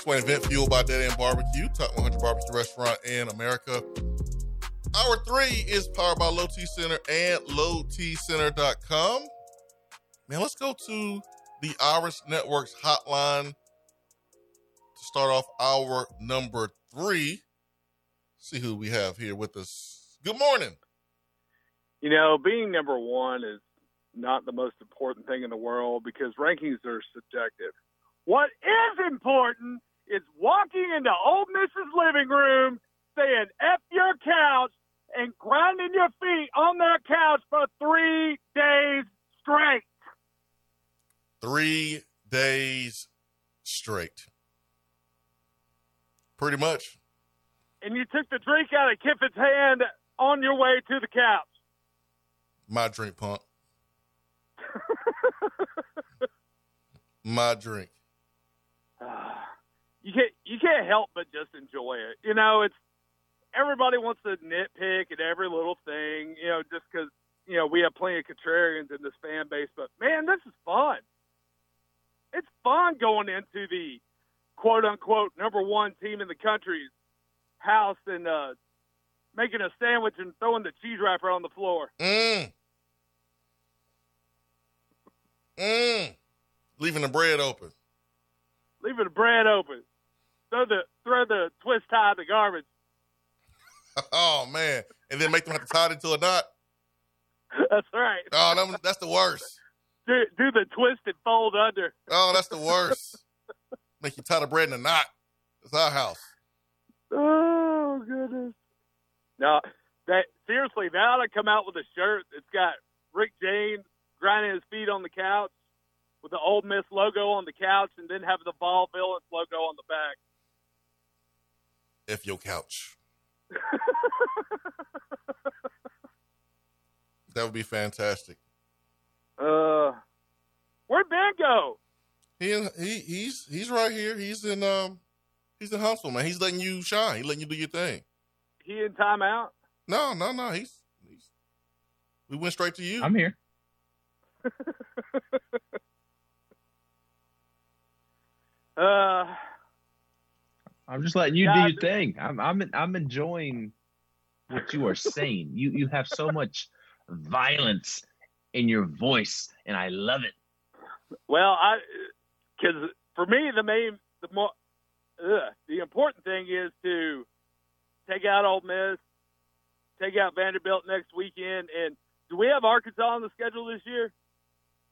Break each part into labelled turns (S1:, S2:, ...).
S1: Swain event fueled by Dead End Barbecue, top 100 barbecue restaurant in America. Hour three is powered by Low T Center and lowtcenter.com. Man, let's go to the Iris Networks hotline to start off our number three. See who we have here with us. Good morning.
S2: You know, being number one is not the most important thing in the world because rankings are subjective. What is important is walking into Ole Miss's living room saying F your couch and grinding your feet on that couch for three days straight.
S1: Three days straight. Pretty much.
S2: And you took the drink out of Kiffin's hand on your way to the couch.
S1: My drink, punk. My drink. Ah.
S2: You can't you can't help but just enjoy it. You know, it's everybody wants to nitpick at every little thing, you know, just because you know we have plenty of contrarians in this fan base. But man, this is fun. It's fun going into the quote unquote number one team in the country's house and uh, making a sandwich and throwing the cheese wrapper on the floor.
S1: Mmm. Mmm. Leaving the bread open.
S2: Leaving the bread open. Throw the throw the twist tie in the garbage.
S1: oh man! And then make them have to tie it into a knot.
S2: That's right.
S1: Oh, that, that's the worst.
S2: Do, do the twist and fold under.
S1: Oh, that's the worst. Make you tie the bread in a knot. It's our house.
S2: Oh goodness. No, that seriously, they ought to come out with a shirt that's got Rick James grinding his feet on the couch with the Ole Miss logo on the couch, and then have the Vol Villains logo on the back.
S1: F your couch. that would be fantastic.
S2: Uh, where'd Ben go?
S1: He he he's he's right here. He's in um he's in Huntsville, man. He's letting you shine. He's letting you do your thing.
S2: He in timeout?
S1: No, no, no. He's he's. We went straight to you.
S3: I'm here.
S2: uh.
S3: I'm just letting you do your thing. I'm I'm I'm enjoying what you are saying. You you have so much violence in your voice, and I love it.
S2: Well, I because for me the main the more ugh, the important thing is to take out Ole Miss, take out Vanderbilt next weekend, and do we have Arkansas on the schedule this year?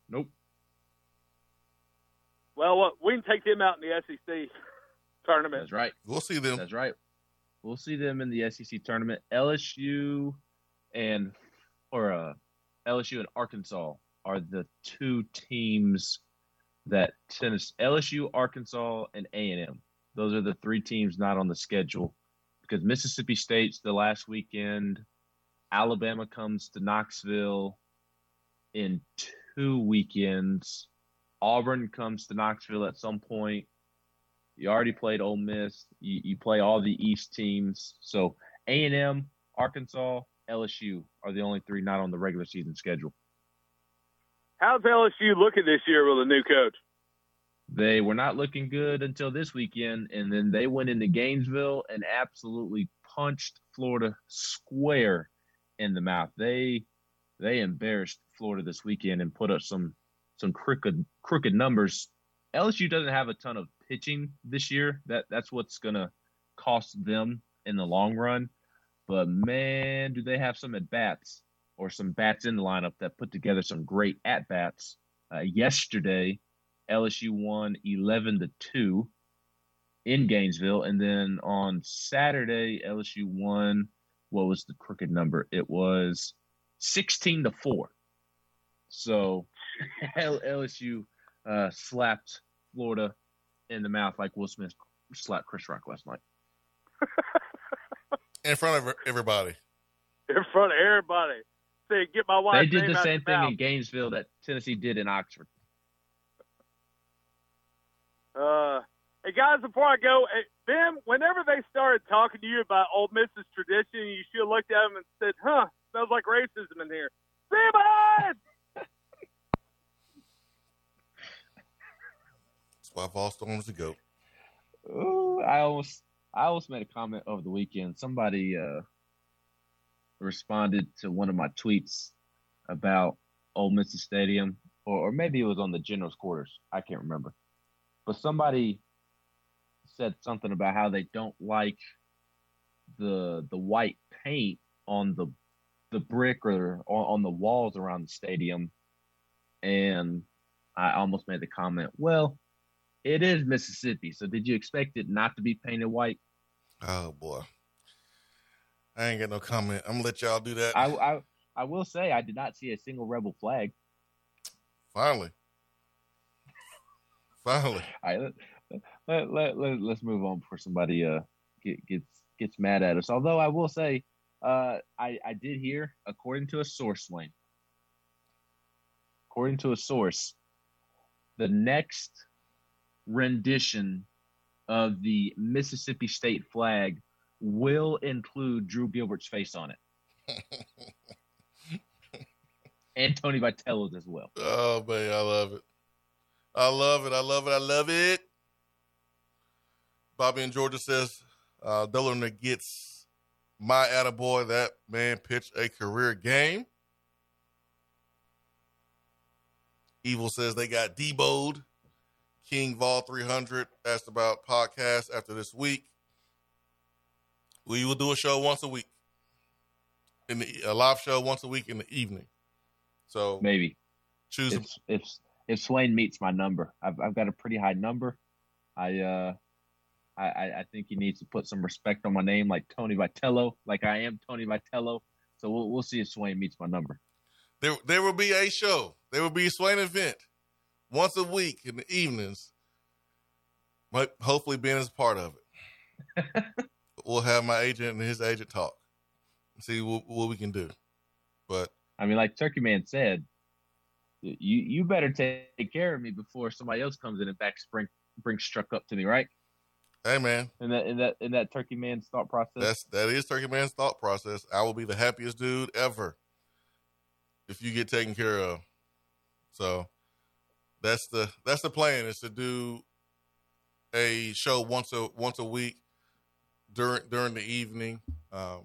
S3: Nope.
S2: Well, we can take them out in the SEC tournament.
S3: That's right.
S1: We'll see them.
S3: That's right. We'll see them in the SEC tournament. LSU and or uh, LSU and Arkansas are the two teams that tennis LSU, Arkansas, and A and M. Those are the three teams not on the schedule because Mississippi State's the last weekend. Alabama comes to Knoxville in two weekends. Auburn comes to Knoxville at some point. You already played Ole Miss. You, you play all the East teams. So A and M, Arkansas, LSU are the only three not on the regular season schedule.
S2: How's LSU looking this year with a new coach?
S3: They were not looking good until this weekend, and then they went into Gainesville and absolutely punched Florida square in the mouth. They they embarrassed Florida this weekend and put up some some crooked crooked numbers. LSU doesn't have a ton of pitching this year. That that's what's gonna cost them in the long run. But man, do they have some at bats or some bats in the lineup that put together some great at bats. Uh, yesterday, LSU won eleven to two in Gainesville, and then on Saturday, LSU won. What was the crooked number? It was sixteen to four. So LSU uh, slapped Florida in the mouth like Will Smith slapped Chris Rock last night.
S1: In front of everybody.
S2: In front of everybody. Say, get my wife.
S3: They did the same thing in Gainesville that Tennessee did in Oxford.
S2: Uh, hey guys, before I go, hey, Ben, whenever they started talking to you about Ole Miss's tradition, you should have looked at them and said, "Huh, smells like racism in here." Simmons!
S1: That's why Vol the goat.
S3: Ooh, I almost I almost made a comment over the weekend. Somebody uh, responded to one of my tweets about Ole Miss Stadium, or, or maybe it was on the General's quarters. I can't remember. But somebody said something about how they don't like the the white paint on the the brick or on, on the walls around the stadium, and I almost made the comment, well, it is Mississippi, so did you expect it not to be painted white?
S1: Oh boy, I ain't got no comment. I'm gonna let y'all do that.
S3: I I, I will say I did not see a single rebel flag.
S1: Finally, finally.
S3: All right, let, let, let, let, us move on before somebody uh get, gets gets mad at us. Although I will say, uh, I I did hear, according to a source, Wayne, according to a source, the next rendition of the Mississippi State flag will include Drew Gilbert's face on it. and Tony Vitello's as well.
S1: Oh man, I love it. I love it. I love it. I love it. Bobby in Georgia says uh gets my attaboy. That man pitched a career game. Evil says they got deboed. King Vol 300 asked about podcasts after this week. We will do a show once a week, in the a live show once a week in the evening. So
S3: maybe
S1: choose
S3: if if, if Swain meets my number. I've I've got a pretty high number. I uh I I think he needs to put some respect on my name, like Tony Vitello, like I am Tony Vitello. So we'll we'll see if Swain meets my number.
S1: There there will be a show. There will be a Swain event once a week in the evenings. But hopefully Ben is part of it. we'll have my agent and his agent talk. See what, what we can do. But
S3: I mean, like Turkey Man said, you you better take care of me before somebody else comes in and back spring brings struck up to me, right?
S1: Hey man.
S3: In that in that in that Turkey Man's thought process.
S1: That's that is Turkey Man's thought process. I will be the happiest dude ever if you get taken care of. So that's the that's the plan is to do a show once a once a week during during the evening, um,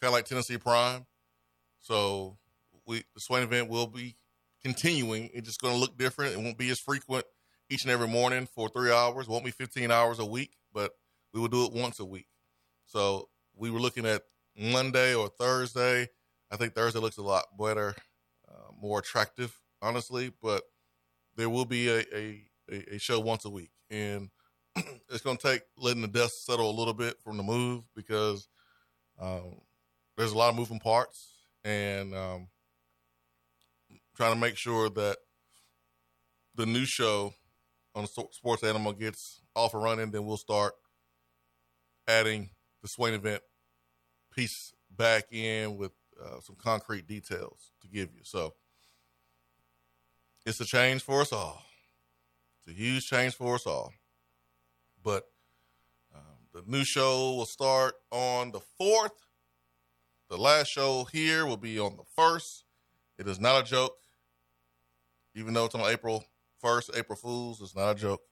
S1: kind of like Tennessee Prime. So we the Swain event will be continuing. It's just going to look different. It won't be as frequent each and every morning for three hours. It won't be 15 hours a week, but we will do it once a week. So we were looking at Monday or Thursday. I think Thursday looks a lot better, uh, more attractive, honestly. But there will be a, a, a show once a week. And it's going to take letting the dust settle a little bit from the move because um, there's a lot of moving parts and um, trying to make sure that the new show on Sports Animal gets off and running. Then we'll start adding the Swain event piece back in with uh, some concrete details to give you. So it's a change for us all. It's a huge change for us all. But um, the new show will start on the 4th. The last show here will be on the 1st. It is not a joke. Even though it's on April 1st, April Fools, it's not a joke.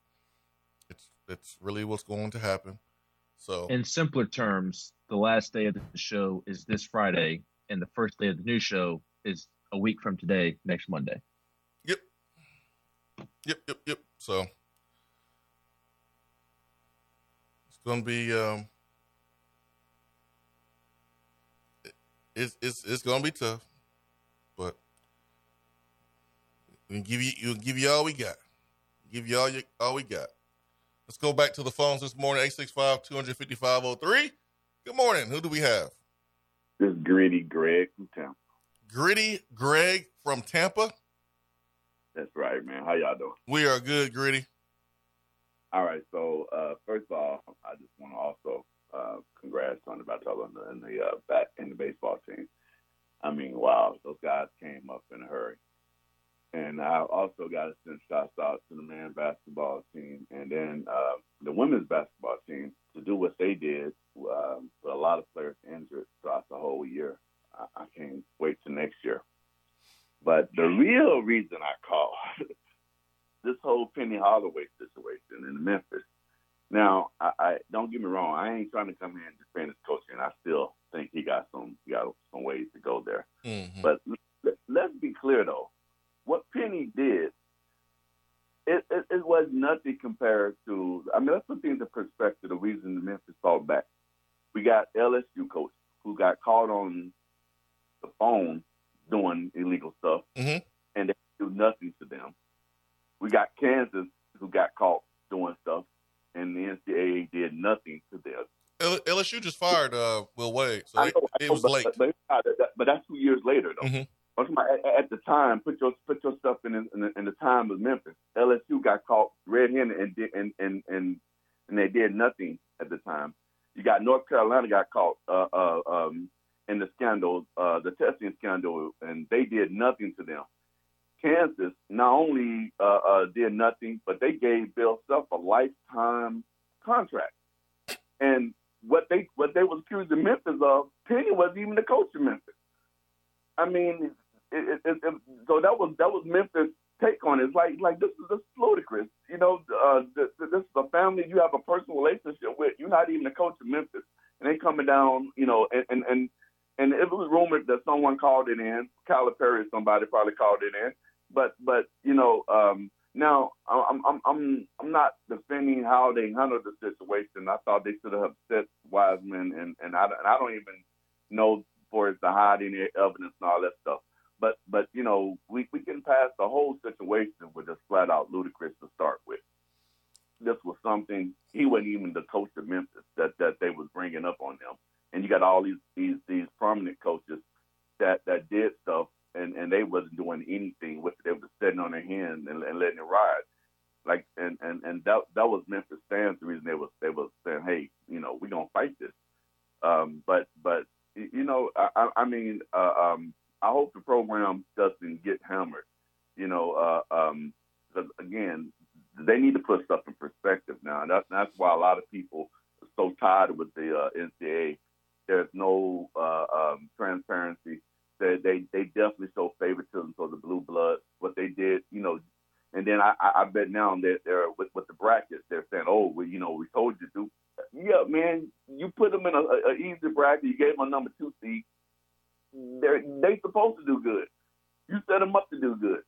S1: It's it's really what's going to happen. So
S3: in simpler terms, the last day of the show is this Friday, and the first day of the new show is a week from today, next Monday.
S1: Yep. Yep, yep. So it's gonna be um it's it's it's gonna be tough, but we give you we'll give you all we got. Give you all you all we got. Let's go back to the phones this morning, 865-255-03. Good morning. Who do we have?
S4: This is Gritty Greg from Tampa.
S1: Gritty Greg from Tampa.
S4: That's right, man. How y'all doing?
S1: We are good, Gritty.
S4: All right. So uh, first of all, I just want to also uh, congrats Tony Vitello and the, and the uh, back in the baseball team. I mean, wow, those guys came up in a hurry. And I also got to send shots out to the men basketball team and then uh, the women's basketball team to do what they did um, with a lot of players injured throughout the whole year. I, I can't wait till next year. But the real reason I called this whole Penny Hardaway situation in Memphis. Now, I, I don't get me wrong. I ain't trying to come here and defend his coaching. I still think he got some he got some ways to go there.
S1: Mm-hmm.
S4: But let, let's be clear though, what Penny did, it, it, it was nothing compared to. I mean, let's put things in perspective. The reason the Memphis fought back, we got LSU coach who got caught on the phone doing illegal stuff,
S1: Mhm.
S4: and they do nothing to them. We got Kansas who got caught doing stuff, and the NCAA did nothing to them.
S1: LSU just fired uh, Will Wade, so
S4: know, I
S1: it
S4: know,
S1: was
S4: but,
S1: late.
S4: But, but, that's two years later, though.
S1: Mhm.
S4: About at, at the time, put your put your stuff in in, the, in the time of Memphis. LSU got caught red-handed and did- and and and and they did nothing at the time. You got North Carolina got caught uh, uh, um, in the scandal, uh, the testing scandal, and they did nothing to them. Kansas not only uh, uh, did nothing, but they gave Bill Self a lifetime contract. And what they what they was accusing Memphis of, Penny wasn't even the coach of Memphis. I mean, it, it, it, so that was that was Memphis' take on it. It's like like this is this is ludicrous. You know, uh, this, this is a family you have a personal relationship with. You're not even the coach of Memphis, and they coming down. You know, and and and, and it was rumored that someone called it in. Calipari somebody probably called it in. But but you know, um, now I'm I'm I'm I'm not defending how they handled the situation. I thought they should have upset Wiseman, and and I and I don't even know for it to hide any evidence and all that stuff. But but you know, we we can pass the whole situation with just flat out ludicrous to start with. This was something he wasn't even the coach of Memphis that that they was bringing up on them, and you got all these these these prominent coaches that that did stuff and and they wasn't doing anything with it. They were just sitting on their hands and, and letting it ride. Like and and and that that was Memphis fans. The reason they was they was saying, hey, you know, we're gonna fight this. Um, but but you know, I, I mean, uh, um, I hope the program doesn't get hammered. You know, uh, um, again, they need to put stuff in perspective now. That's that's why a lot of people are so tired with the uh, NCAA. There's no uh, um, transparency. They, they they definitely show favoritism for the blue bloods. What they did, you know, and then I, I bet now that they're with, with the brackets, they're saying, oh, well, you know, we told you to. Yeah, man, you put them in a, a, a easy bracket. You gave them a number two seed. They're they supposed to do good. You set them up to do good.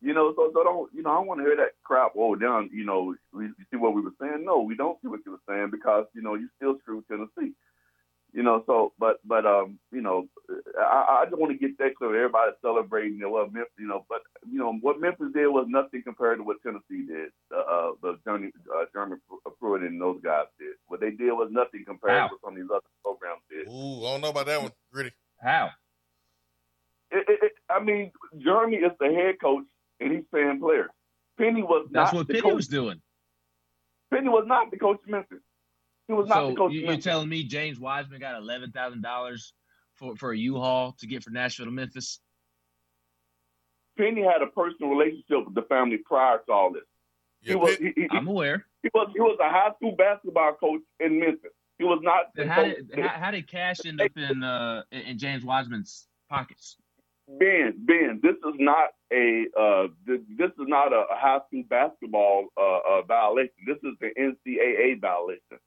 S4: You know, so, so don't you know? I don't want to hear that crap. Oh, down. You know, we, you see what we were saying? No, we don't see what you were saying because you know you still screwed Tennessee. You know, so but but um, you know, I, I just want to get that clear. Everybody's celebrating, you know, what Memphis, you know, but you know what Memphis did was nothing compared to what Tennessee did. Uh, uh the Johnny, uh, Jeremy Pruitt and those guys did. What they did was nothing compared
S3: Wow.
S4: to what some of these other programs did.
S1: Ooh, I don't know about that one, Gritty.
S3: How?
S4: It, it, it, I mean, Jeremy is the head coach and he's paying players. Penny was
S3: That's
S4: not
S3: what
S4: the
S3: Penny
S4: coach.
S3: was doing.
S4: Penny was not the coach of Memphis. He was not the
S3: So
S4: coach
S3: You, you're telling me James Wiseman got eleven thousand dollars for for a U-Haul to get from Nashville to Memphis?
S4: Penny had a personal relationship with the family prior to all this.
S1: Yeah,
S4: he was he, he,
S3: I'm aware.
S4: he was he was a high school basketball coach in Memphis. He was not the
S3: Then how
S4: coach.
S3: did how, how did cash end up in uh in in James Wiseman's pockets?
S4: Ben, Ben, this is not a uh, this, this is not a high school basketball uh, uh, violation. This is the NCAA violation.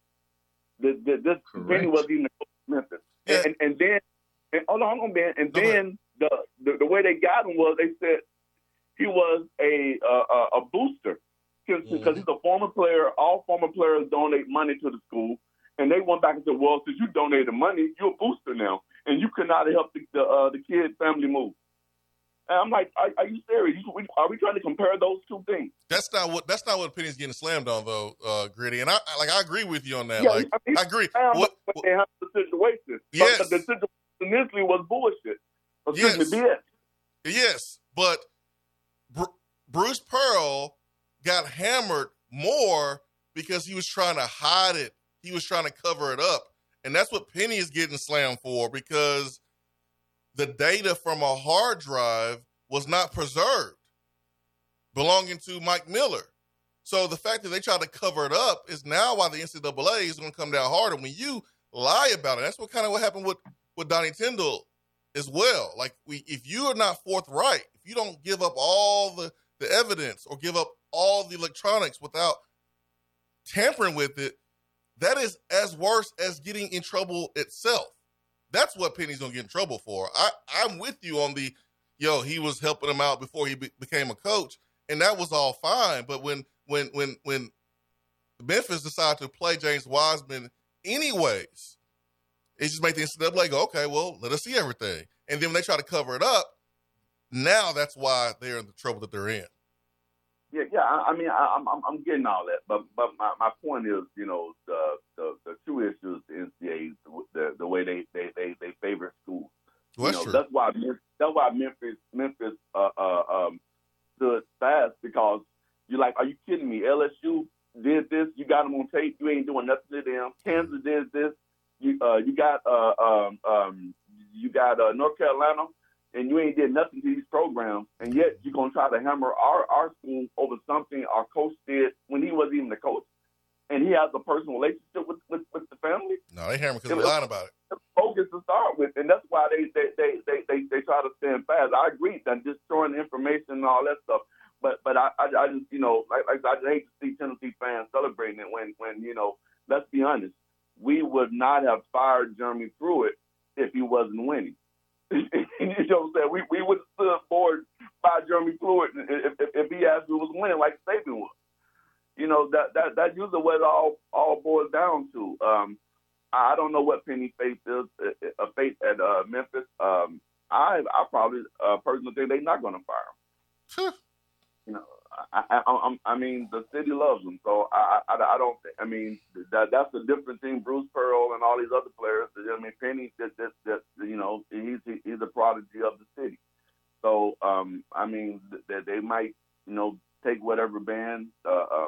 S4: This, this, this. Penny wasn't even the Memphis.
S1: Yeah.
S4: And, and then, and, hold on, hold on, Ben. And then the, the the way they got him was they said he was a uh, a booster because
S1: Mhm.
S4: he's a former player. All former players donate money to the school, and they went back and said, "Well, since you donated money, you're a booster now, and you cannot help the the, uh, the kid family move." And I'm like, "Are, are you serious? Are we trying to compare those two things?"
S1: That's not what that's not what Penny's getting slammed on though, uh, Gritty. And I like I agree with you on that.
S4: Yeah,
S1: like
S4: I mean,
S1: I agree. What,
S4: the they handled the situation.
S1: Yes.
S4: But the situation initially was bullshit. Excuse me,
S1: Yes.
S4: BS.
S1: Yes, but Br- Bruce Pearl got hammered more because he was trying to hide it. He was trying to cover it up. And that's what Penny is getting slammed for because the data from a hard drive was not preserved belonging to Mike Miller. So the fact that they tried to cover it up is now why the NCAA is going to come down harder. When you lie about it, that's what kind of what happened with with Donnie Tyndall as well. Like we, if you are not forthright, if you don't give up all the the evidence or give up all the electronics without tampering with it, that is as worse as getting in trouble itself. That's what Penny's gonna get in trouble for. I I'm with you on the, yo, he was helping him out before he be, became a coach, and that was all fine. But when when when when Memphis decided to play James Wiseman anyways, it just made the NCAA go, okay, well, let us see everything. And then when they try to cover it up, now that's why they're in the trouble that they're in.
S4: Yeah, yeah. I, I mean, I, am I'm I'm getting all that, but but my, my point is, you know, the the, the true issues the NCAA the the way they they they, they favor schools.
S1: Well,
S4: you
S1: that's
S4: know, that's why that's why Memphis Memphis uh, uh, um, stood fast because you're like, are you kidding me? LSU did this. You got them on tape. You ain't doing nothing to them. Kansas did this. You uh, you got uh, um, um, you got uh, North Carolina, and you ain't did nothing to these programs, and yet you're gonna try to hammer our our school over something our coach did when he wasn't even the coach, and he has a personal relationship with with, with the family.
S1: No, they hammer because they're lying about it.
S4: Focus to start with, and that's why they they they they they, they try to stand fast. I agree that just throwing the information and all that stuff. But but I, I, I just you know like, like I just hate to see Tennessee fans celebrating it when when you know let's be honest we would not have fired Jeremy Pruitt if he wasn't winning. you know what I'm saying? We we would have stood forward by Jeremy Pruitt if, if, if he actually was winning like Saban was. You know that that that usually what it all all boils down to. Um, I don't know what Penny faith is a uh, faith at uh, Memphis. Um, I I probably uh, personally think they're not going to fire him. You know, I, I, I, I mean, the city loves him, so I, I, I don't. Think, I mean, that that's the difference between Bruce Pearl and all these other players. I mean, Penny, that, that, that you know, he's he's a prodigy of the city. So, um, I mean, that they might, you know, take whatever band, uh, uh,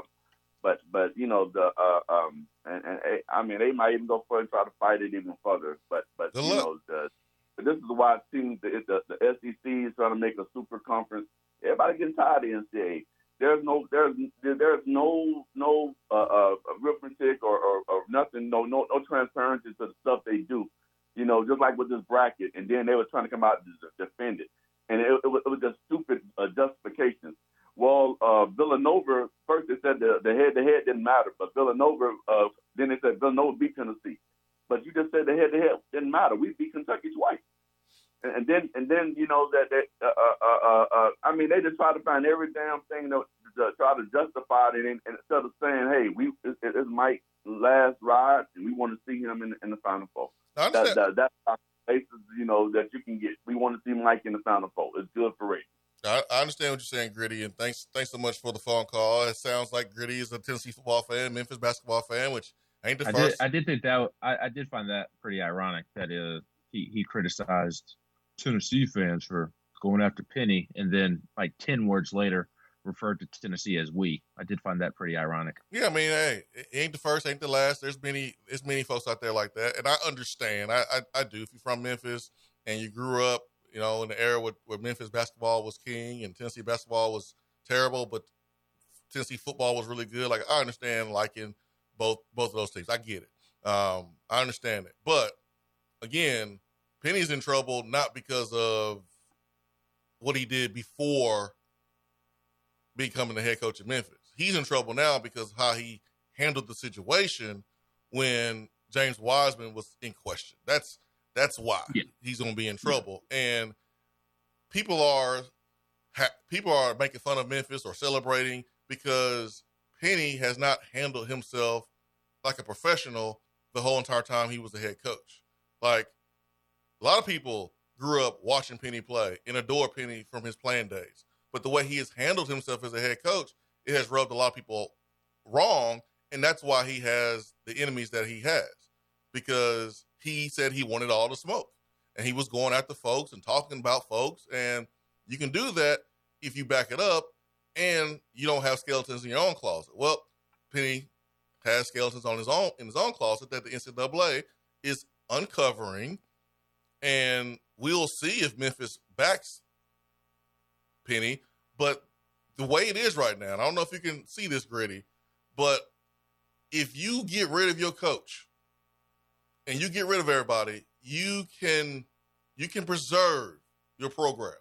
S4: but but you know the, uh, um, and, and I mean, they might even go further and try to fight it even further. But but
S1: Good
S4: you
S1: luck.
S4: know, the, this is why it seems the, the the SEC is trying to make a super conference. Everybody getting tired of NCAA there's no there's there's no no uh, uh, arithmetic or, or, or nothing. No no no transparency to the stuff they do. You know, just like with this bracket, and then they were trying to come out and defend it, and it, it, was, it was just stupid uh, justifications. Well, uh, Villanova first they said the the head to head didn't matter, but Villanova uh, then they said Villanova beat Tennessee, but you just said the head to head didn't matter. We beat Kentucky twice and, and then and then you know that that uh, uh, uh, uh, I mean they just try to find every damn thing to, to try to justify it, and, and instead of saying, "Hey, we it, it's Mike's last ride, and we want to see him in, in the final four."
S1: I
S4: That,
S1: understand.
S4: that, that's basis, you know, that you can get. We want to see Mike in the final four. It's good for ratings.
S1: I, I understand what you're saying, Gritty, and thanks thanks so much for the phone call. It sounds like Gritty is a Tennessee football fan, Memphis basketball fan, which ain't the
S3: I
S1: first.
S3: did. I did think that. I, I did find that pretty ironic that uh, he he criticized Tennessee fans for going after Penny, and then like ten words later referred to Tennessee as we. I did find that pretty ironic.
S1: Yeah, I mean, hey, it ain't the first, ain't the last. There's many, there's many folks out there like that, and I understand. I, I, I do. If you're from Memphis and you grew up, you know, in the era where, where Memphis basketball was king and Tennessee basketball was terrible, but Tennessee football was really good. Like I understand liking both both of those teams. I get it. Um, I understand it, but again, Penny's in trouble not because of what he did before becoming the head coach of Memphis. He's in trouble now because how he handled the situation when James Wiseman was in question. That's that's why
S3: Yeah.
S1: he's going to be in trouble. And people are ha- people are making fun of Memphis or celebrating because Penny has not handled himself like a professional the whole entire time he was the head coach. Like a lot of people grew up watching Penny play and adore Penny from his playing days. But the way he has handled himself as a head coach, it has rubbed a lot of people wrong. And that's why he has the enemies that he has. Because he said he wanted all the smoke. And he was going after folks and talking about folks. And you can do that if you back it up and you don't have skeletons in your own closet. Well, Penny has skeletons on his own in his own closet that the NCAA is uncovering, and we'll see if Memphis backs Penny. But the way it is right now, I don't know if you can see this, Gritty, but if you get rid of your coach and you get rid of everybody, you can you can preserve your program.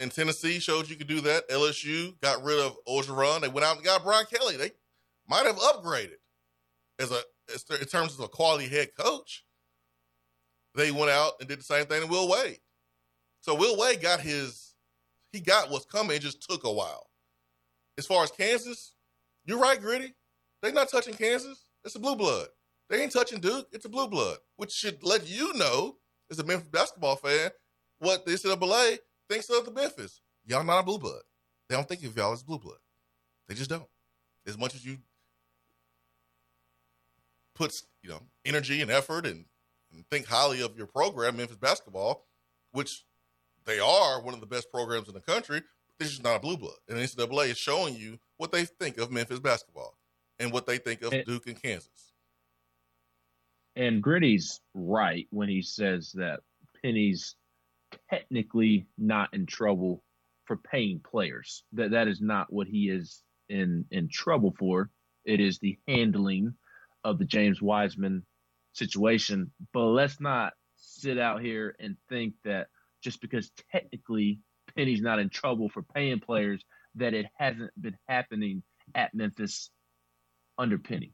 S1: And Tennessee showed you could do that. LSU got rid of Orgeron. They went out and got Brian Kelly. They might have upgraded as a as in terms of a quality head coach. They went out and did the same thing to Will Wade. So Will Wade got his he got what's coming. It just took a while. As far as Kansas, you're right, Gritty. They're not touching Kansas. It's a blue blood. They ain't touching Duke. It's a blue blood, which should let you know, as a Memphis basketball fan, what the NCAA thinks of the Memphis. Y'all not a blue blood. They don't think of y'all as blue blood. They just don't. As much as you put, you know, energy and effort and think highly of your program, Memphis basketball, which they are one of the best programs in the country. This is not a blue blood. And NCAA is showing you what they think of Memphis basketball and what they think of and, Duke and Kansas.
S3: And Gritty's right when he says that Penny's technically not in trouble for paying players. That that is not what he is in in trouble for. It is the handling of the James Wiseman situation. But let's not sit out here and think that just because technically Penny's not in trouble for paying players, that it hasn't been happening at Memphis under Penny.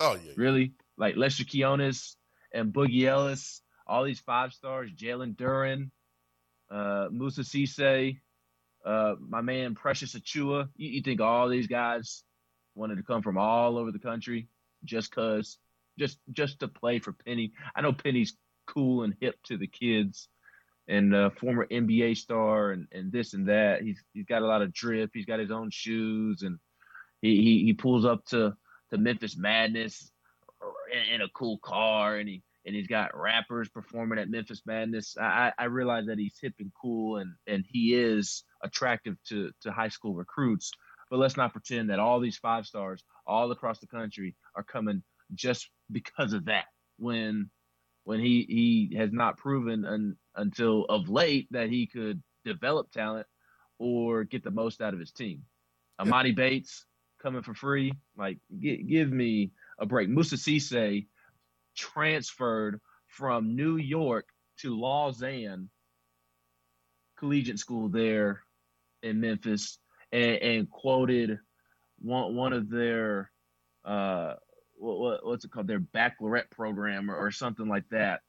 S1: Oh yeah,
S3: really? Like Lester Quinones and Boogie Ellis, all these five stars, Jalen Duren, uh, Moussa Cisse, uh, my man Precious Achiuwa. You, you, think all these guys wanted to come from all over the country just cause, just just to play for Penny? I know Penny's cool and hip to the kids, and uh, former NBA star and, and this and that. He's he's got a lot of drip. He's got his own shoes, and he he, he pulls up to to Memphis Madness in, in, a cool car, and he and he's got rappers performing at Memphis Madness. I I realize that he's hip and cool, and and he is attractive to to high school recruits. But let's not pretend that all these five stars all across the country are coming just because of that. When when he he has not proven un, until of late that he could develop talent or get the most out of his team. Emoni Bates coming for free, like g- give me a break. Moussa Cisse transferred from New York to Lausanne Collegiate School there in Memphis and, and quoted one one of their uh, what, what's it called their baccalaureate program or, or something like that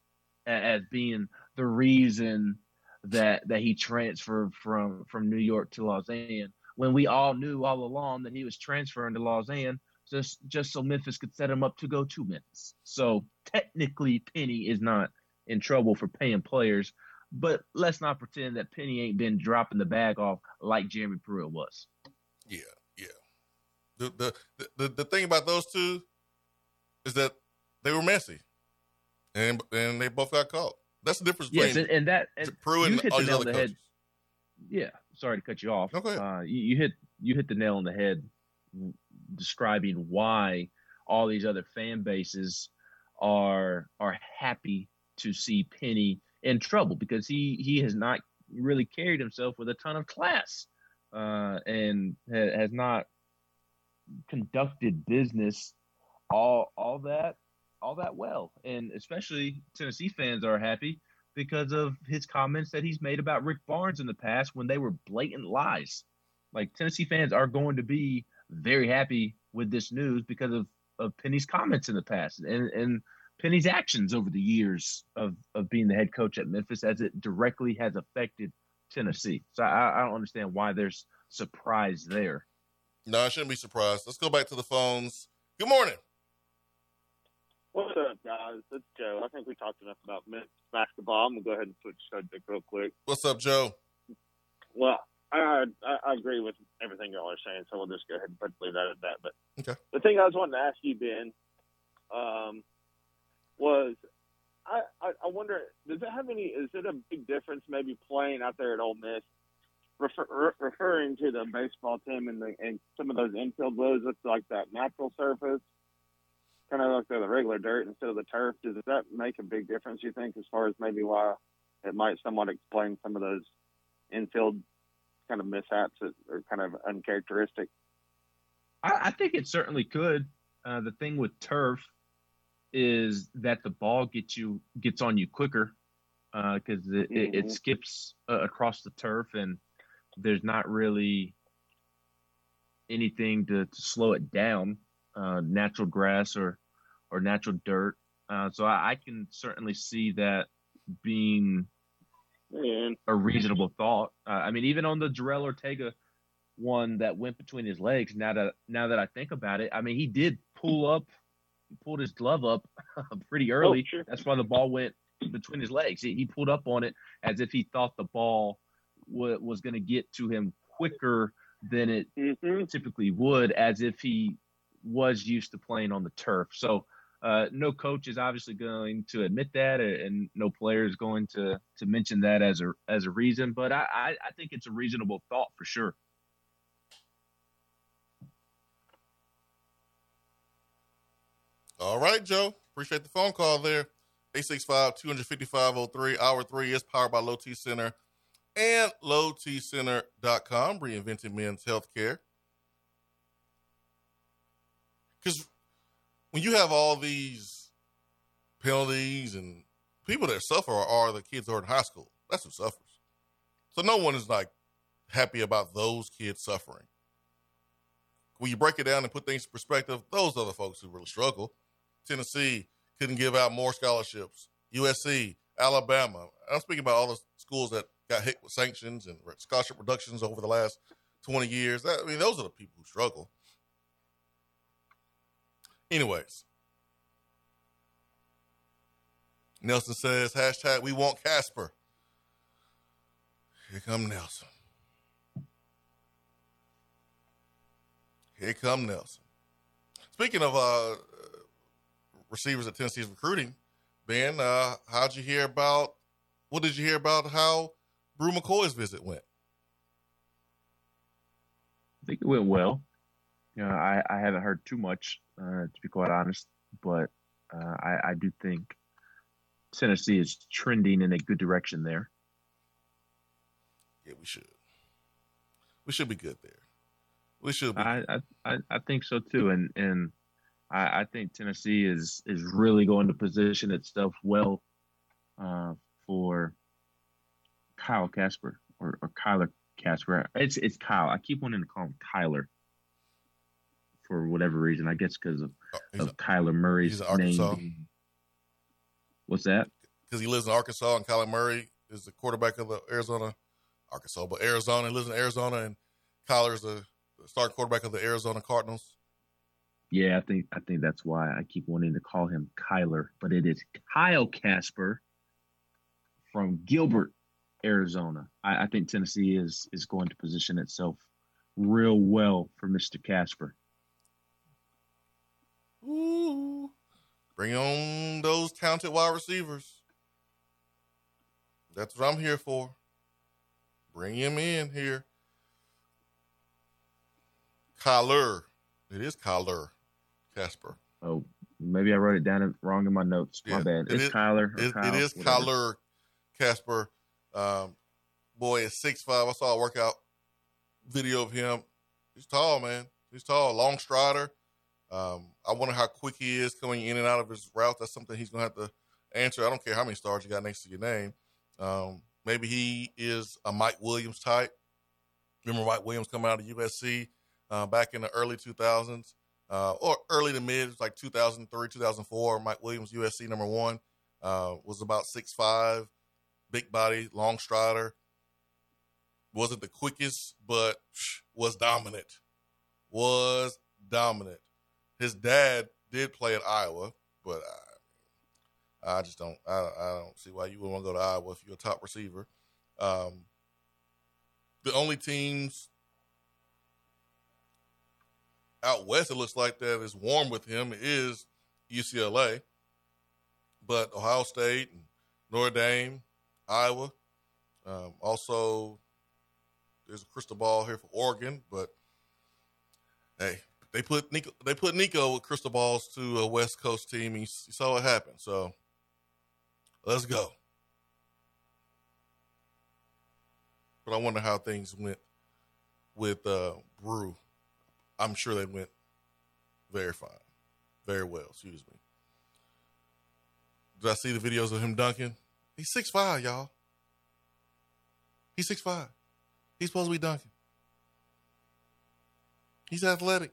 S3: as being the reason that that he transferred from from New York to Lausanne when we all knew all along that he was transferring to Lausanne just just so Memphis could set him up to go to Memphis. So technically Penny is not in trouble for paying players, but let's not pretend that Penny ain't been dropping the bag off like Jeremy Pruitt was.
S1: Yeah, yeah. The the the, the thing about those two is that they were messy, and and they both got caught. That's the difference.
S3: Yes, and, and that and
S1: Pruitt and all these other coaches. Head.
S3: Yeah, sorry to cut you off.
S1: Okay,
S3: uh, you, you hit you hit the nail on the head, describing why all these other fan bases are are happy to see Penny in trouble because he he has not really carried himself with a ton of class uh, and ha- has not conducted business all all that all that well. And especially Tennessee fans are happy because of his comments that he's made about Rick Barnes in the past when they were blatant lies. Like Tennessee fans are going to be very happy with this news because of, of Penny's comments in the past and, and Penny's actions over the years of, of being the head coach at Memphis as it directly has affected Tennessee. So I, I don't understand why there's surprise there.
S1: No, I shouldn't be surprised. Let's go back to the phones. Good morning.
S5: What's up, guys? It's Joe. I think we talked enough about Memphis basketball. I'm gonna go ahead and switch subject real quick.
S1: What's up, Joe?
S5: Well, I, I, I agree with everything y'all are saying, so we'll just go ahead and put leave that at that. But
S1: okay.
S5: the thing I was wanting to ask you, Ben, um, was I, I, I wonder does it have any? Is it a big difference maybe playing out there at Ole Miss? Refer, re, referring to the baseball team and the and some of those infield blows, it's like that natural surface kind of like the regular dirt instead of the turf. Does that make a big difference? You think, as far as maybe why it might somewhat explain some of those infield kind of mishaps that are kind of uncharacteristic?
S3: I, I think it certainly could. Uh, the thing with turf is that the ball gets you gets on you quicker because uh, it, mm-hmm. it, it, skips uh, across the turf and there's not really anything to, to slow it down, uh, natural grass or or natural dirt. Uh, so I, I, can certainly see that being Man. a reasonable thought. Uh, I mean, even on the Jorel Ortega one that went between his legs. Now that now that I think about it, I mean, he did pull up, he pulled his glove up pretty early. Oh, sure. That's why the ball went between his legs. He, he, pulled up on it as if he thought the ball w- was going to get to him quicker than it mm-hmm. typically would, as if he was used to playing on the turf. So. Uh, no coach is obviously going to admit that, and no player is going to to mention that as a as a reason. But I, I, I think it's a reasonable thought for sure.
S1: All right, Joe. Appreciate the phone call there. 865-255-03. Hour three is powered by Low T Center and lowtcenter.com, reinventing men's healthcare. Because when you have all these penalties and people that suffer are the kids who are in high school. That's who suffers. So no one is like happy about those kids suffering. When you break it down and put things in perspective, those are the folks who really struggle. Tennessee couldn't give out more scholarships. USC, Alabama. I'm speaking about all the schools that got hit with sanctions and scholarship reductions over the last 20 years. I mean, those are the people who struggle. Anyways, Nelson says, hashtag we want Kasper. Here come Nelson. Here come Nelson. Speaking of uh, receivers at Tennessee's recruiting. Ben, uh, how'd you hear about? What did you hear about how Bru McCoy's visit went?
S3: I think it went well. You know, I, I haven't heard too much, uh, to be quite honest, but uh, I, I do think Tennessee is trending in a good direction there.
S1: Yeah, we should. We should be good there. We should. Be.
S3: I, I I think so too, and and I, I think Tennessee is is really going to position itself well uh, for Kyle Kasper or, or Kyler Kasper. It's it's Kyle. I keep wanting to call him Kyler for whatever reason. I guess because of, oh, of a, Kyler Murray's name. What's that?
S1: Because he lives in Arkansas and Kyler Murray is the quarterback of the Arizona, Arkansas, but Arizona. He lives in Arizona and Kyler's the, the starting quarterback of the Arizona Cardinals.
S3: Yeah, I think I think that's why I keep wanting to call him Kyler, but it is Kyle Kasper from Gilbert, Arizona. I, I think Tennessee is is going to position itself real well for Mr. Kasper.
S1: Ooh, bring on those talented wide receivers. That's what I'm here for. Bring him in here. Kyler. It is Kyler. Kasper.
S3: Oh, maybe I wrote it down wrong in my notes. Yeah, my bad. It's it is, Kyler.
S1: It, Kyle, it is whatever. Kyler Kasper. Um, boy is six five. I saw a workout video of him. He's tall, man. He's tall, long strider. Um, I wonder how quick he is coming in and out of his route. That's something he's gonna have to answer. I don't care how many stars you got next to your name. Um, maybe he is a Mike Williams type. Remember Mike Williams coming out of USC uh, back in the early 2000s uh, or early to mid, like 2003, 2004. Mike Williams, USC number one, uh, was about six five, big body, long strider. Wasn't the quickest, but was dominant. Was dominant. His dad did play at Iowa, but I, I just don't. I, I don't see why you would want to go to Iowa if you're a top receiver. Um, the only teams out west, it looks like that is warm with him is UCLA, but Ohio State and Notre Dame, Iowa. Um, also, there's a crystal ball here for Oregon, but hey, they put Nico, they put Nico with crystal balls to a West Coast team. And you, saw what happened. So let's go. But I wonder how things went with uh, Bru. I'm sure they went very fine, very well. Excuse me. Did I see the videos of him dunking? He's six five, y'all. He's six five. He's supposed to be dunking. He's athletic.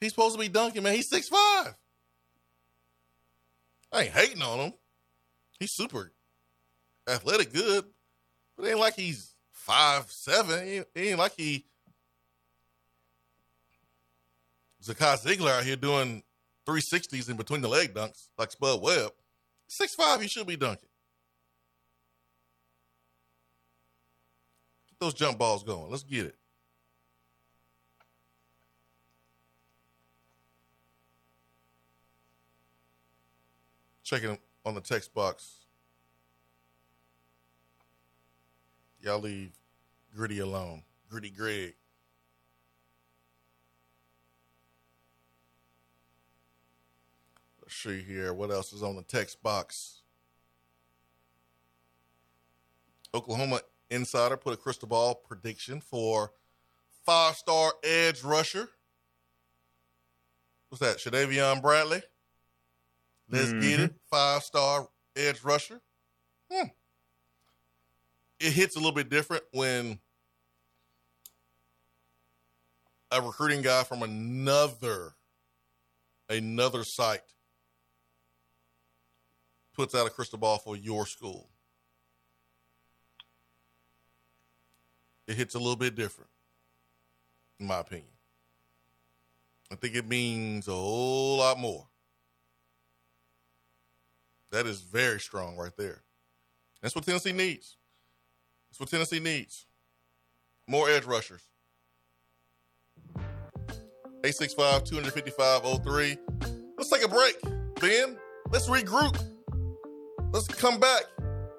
S1: He's supposed to be dunking, man. He's six five. I ain't hating on him. He's super athletic, good, but ain't like he's five seven. It ain't like he Zakai Zeigler out here doing 360s in between the leg dunks like Spud Webb. Six five, he should be dunking. Get those jump balls going. Let's get it. Checking on the text box. Y'all leave Gritty alone. Gritty Greg. Let's see here. What else is on the text box? Oklahoma Insider put a crystal ball prediction for five star edge rusher. What's that? Shadavion Bradley. Let's mm-hmm. get it. Five star edge rusher. Hmm. It hits a little bit different when a recruiting guy from another another site puts out a crystal ball for your school. It hits a little bit different, in my opinion. I think it means a whole lot more. That is very strong right there. That's what Tennessee needs. That's what Tennessee needs. More edge rushers. 865 255 03. Let's take a break, Ben. Let's regroup. Let's come back.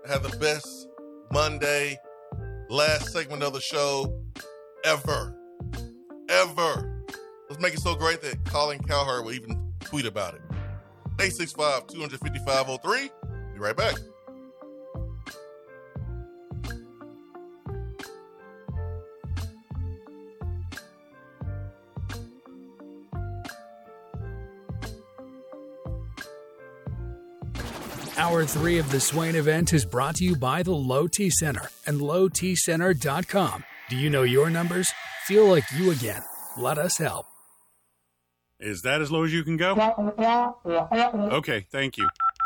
S1: Have the best Monday, last segment of the show ever. Ever. Let's make it so great that Colin Cowherd will even tweet about it. 865 255 03. Be right back.
S6: Hour three of the Swain event is brought to you by the Low T Center and lowtcenter.com. Do you know your numbers? Feel like you again. Let us help.
S7: Is that as low as you can go? Okay, thank you.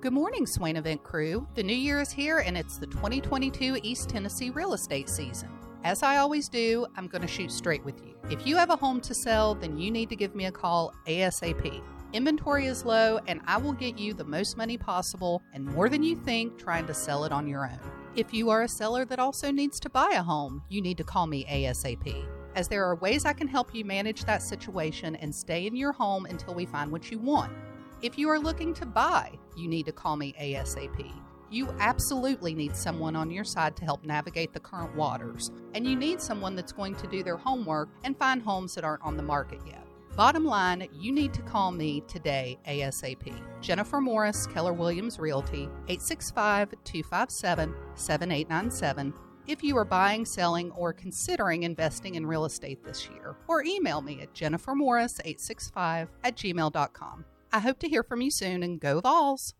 S8: Good morning, Swain Event crew. The new year is here and it's the 2022 East Tennessee real estate season. As I always do, I'm going to shoot straight with you. If you have a home to sell, then you need to give me a call ASAP. Inventory is low, and I will get you the most money possible and more than you think trying to sell it on your own. If you are a seller that also needs to buy a home, you need to call me ASAP, as there are ways I can help you manage that situation and stay in your home until we find what you want. If you are looking to buy, you need to call me ASAP. You absolutely need someone on your side to help navigate the current waters, and you need someone that's going to do their homework and find homes that aren't on the market yet. Bottom line, you need to call me today ASAP. Jennifer Morris, Keller Williams Realty, 865 257 7897. If you are buying, selling, or considering investing in real estate this year, or email me at jennifermorris865 at gmail.com. I hope to hear from you soon and go Vols!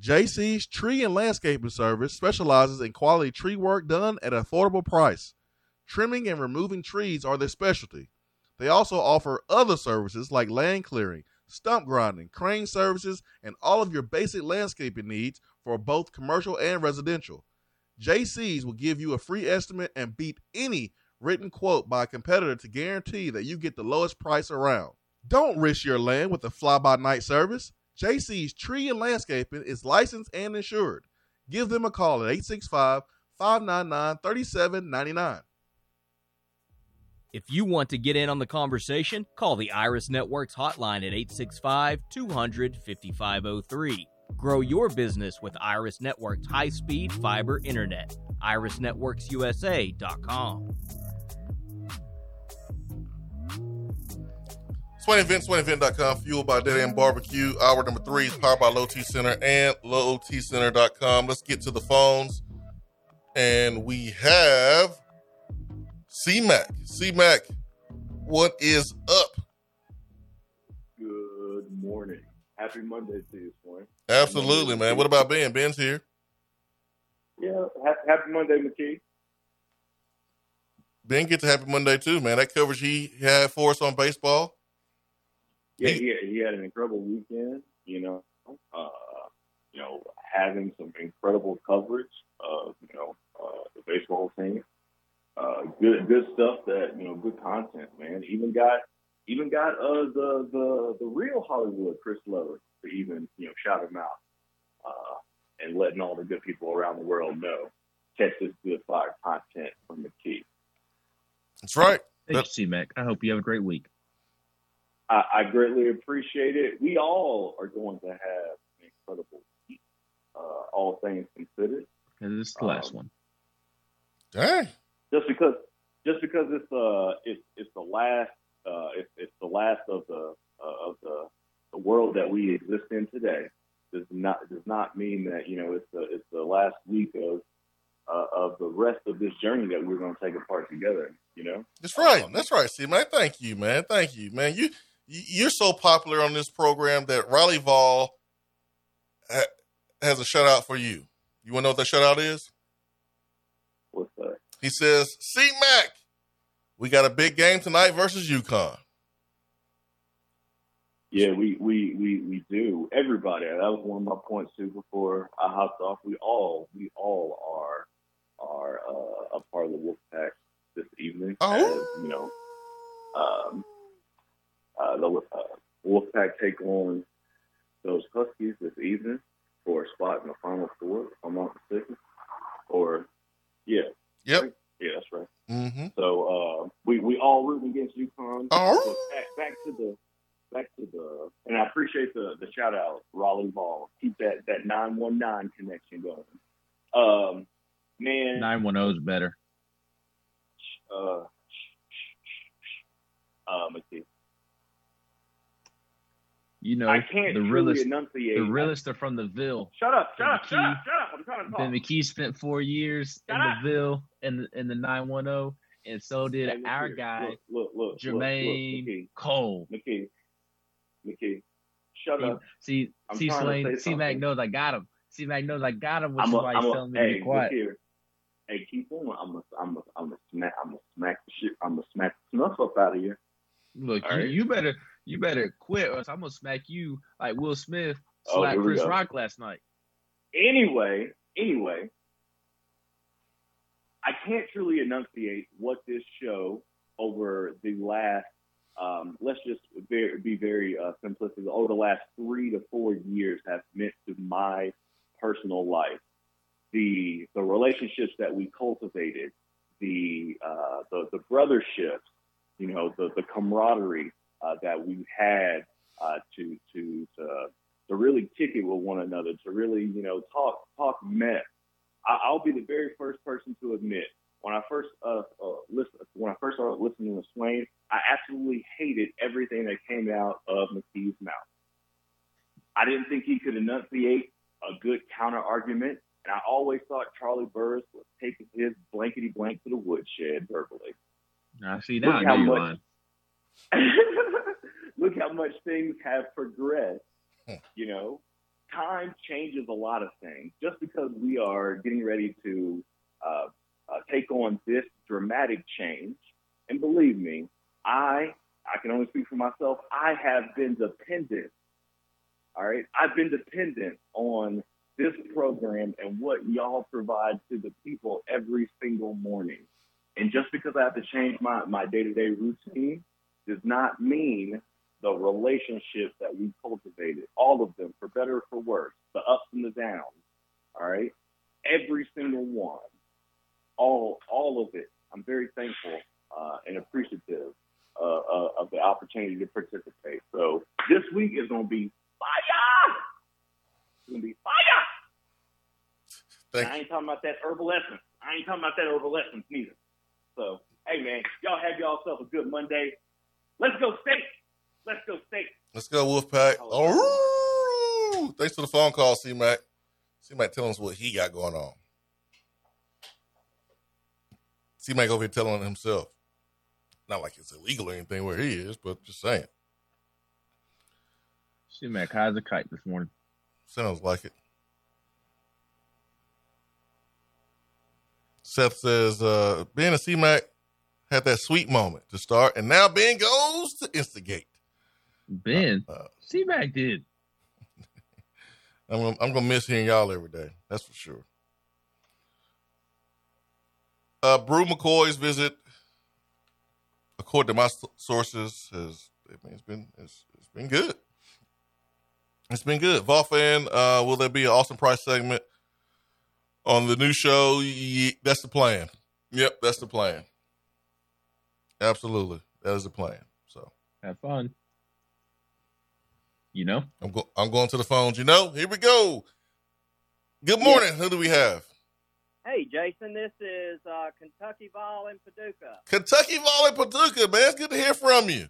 S9: JC's Tree and Landscaping Service specializes in quality tree work done at an affordable price. Trimming and removing trees are their specialty. They also offer other services like land clearing, stump grinding, crane services, and all of your basic landscaping needs for both commercial and residential. JC's will give you a free estimate and beat any written quote by a competitor to guarantee that you get the lowest price around. Don't risk your land with a fly by night service. JC's Tree and Landscaping is licensed and insured. Give them a call at 865 599 3799.
S10: If you want to get in on the conversation, call the Iris Networks hotline at 865 200 5503. Grow your business with Iris Networks high speed fiber internet. IrisNetworksUSA.com.
S9: Swain Event, SwainEvent.com, fueled by Dead End Barbecue. Hour number three is powered by Low T Center and LowTCenter.com. Let's get to the phones. And we have C-Mac. C-Mac, what is up?
S4: Good morning. Happy Monday to you, Swain.
S9: Absolutely, man. What about Ben? Ben's here.
S4: Yeah, happy, happy Monday, McKee.
S9: Ben gets a happy Monday too, man. That coverage he had for us on baseball.
S4: Yeah, he, he had an incredible weekend. You know, uh, you know, having some incredible coverage of you know uh, the baseball team. Uh, good, good stuff. That you know, good content, man. Even got, even got uh, the the the real Hollywood Chris Low to even you know shout him out uh, and letting all the good people around the world know catch this good fire content from McKee.
S9: That's right.
S3: Thank you, C-Mac. I hope you have a great week.
S4: I, I greatly appreciate it. We all are going to have an incredible week, uh, all things considered.
S3: And this is the last
S4: Um,
S3: one.
S9: Dang.
S4: Just because, just because it's uh, it's it's the last, uh, it's, it's the last of the uh, of the the world that we exist in today. Does not does not mean that you know it's the it's the last week of uh, of the rest of this journey that we're going to take apart together. You know.
S9: That's right. That's right, C man. Thank you, man. Thank you, man. You you- you're so popular on this program that Raleigh Vol ha- has a shout out for you. You want to know what that shout out is?
S4: What's that?
S9: He says, "C Mac, we got a big game tonight versus UConn."
S4: Yeah, we, we, we, we do. Everybody. That was one of my points too before I hopped off. We all we all are are uh, a part of the Wolfpack this evening.
S9: Oh.
S4: As, you know, um, uh, the uh, Wolfpack take on those Huskies this evening for a spot in the Final Four, if I'm not mistaken. Or, yeah.
S9: Yep.
S4: Yeah, that's right.
S9: Mm-hmm.
S4: So uh, we we all rooting against UConn.
S9: Oh.
S4: Back, back to the back to the and I appreciate the the shout out Raleigh Vol. Keep that that nine one nine connection going. Um, man,
S3: 910 is better.
S4: uh, um, let's see.
S3: You know,
S4: I can't
S3: the realest,
S4: enunciate.
S3: the realest are from the Ville.
S4: Shut up! Shut up! Shut up! Shut up! I'm trying to talk.
S3: Ben McKee spent four years
S4: Shut
S3: in
S4: up.
S3: the Ville in the, in the 910, and so did
S4: Hey,
S3: our
S4: here.
S3: guy,
S4: Look, look, look,
S3: Jermaine
S4: look, McKee,
S3: Cole.
S4: McKee, McKee, shut
S3: See,
S4: up.
S3: see,
S4: I'm
S3: see,
S4: trying to
S3: Swain,
S4: say
S3: C Mac knows I got him. C Mac knows I got him, which
S4: I'm
S3: is
S4: a,
S3: why
S4: I'm
S3: he's
S4: a,
S3: telling me
S4: hey,
S3: to be quiet.
S4: here. Hey, keep on. I'm gonna, I'm gonna, I'm gonna smack, I'm gonna smack the shit. I'm gonna smack the snuff up out of here.
S3: Look, you,
S4: right.
S3: you better you better quit, or else I'm gonna smack you like Will Smith
S4: Oh,
S3: slapped
S4: we
S3: Chris
S4: go.
S3: Rock last night.
S4: Anyway, anyway, I can't truly enunciate what this show over the last, um, let's just be, be very uh, simplistic, over the last three to four years has meant to my personal life. The the relationships that we cultivated, the uh, the the brotherships, you know, the the camaraderie uh, that we've had uh, to to to to really kick it with one another, to really, you know, talk talk mess. I, I'll be the very first person to admit when I first uh, uh listen when I first started listening to Swain, I absolutely hated everything that came out of McKee's mouth. I didn't think he could enunciate a good counter argument, and I always thought Charlie Burris was taking his blankety blank to the woodshed verbally.
S3: I see now.
S4: Look how much-. Look how much things have progressed. You know, time changes a lot of things. Just because we are getting ready to uh, uh, take on this dramatic change, and believe me, I I can only speak for myself. I have been dependent. All right, I've been dependent on this program and what y'all provide to the people every single morning. And just because I have to change my my day to day routine does not mean the relationships that we cultivated, all of them, for better or for worse, the ups and the downs, all right? Every single one, all all of it. I'm very thankful uh, and appreciative uh, uh, of the opportunity to participate. So this week is going to be fire. It's going to be fire.
S1: Thank
S4: I ain't talking about that herbal essence. I ain't talking about that herbal essence neither. So, hey man, y'all have y'all a good Monday. Let's go state. Let's go state.
S1: Let's go, Wolfpack. Oh, thanks for the phone call, C Mac. C Mac telling us what he got going on. C Mac over here telling himself. Not like it's illegal or anything where he is, but just saying.
S3: C Mac high as a kite this morning.
S1: Sounds like it. Seth says, uh, Ben and C Mac had that sweet moment to start, and now Ben goes to instigate.
S3: Ben,
S1: Uh,
S3: C Mac did.
S1: I'm gonna, I'm gonna miss hearing y'all every day. That's for sure. Uh, Bru McCoy's visit, according to my sources, has I mean, it's been it's, it's been good. It's been good. Vol fan, uh, will there be an Austin Price segment on the new show? Ye- that's the plan. Yep, that's the plan. Absolutely, that is the plan. So
S3: Have fun. You know?
S1: I'm go- I'm going to the phones. You know, here we go. Good morning. Who do we have?
S11: Hey, Jason, this is uh, Kentucky Vol in Paducah.
S1: Kentucky Volley Paducah, man. It's good to hear from you.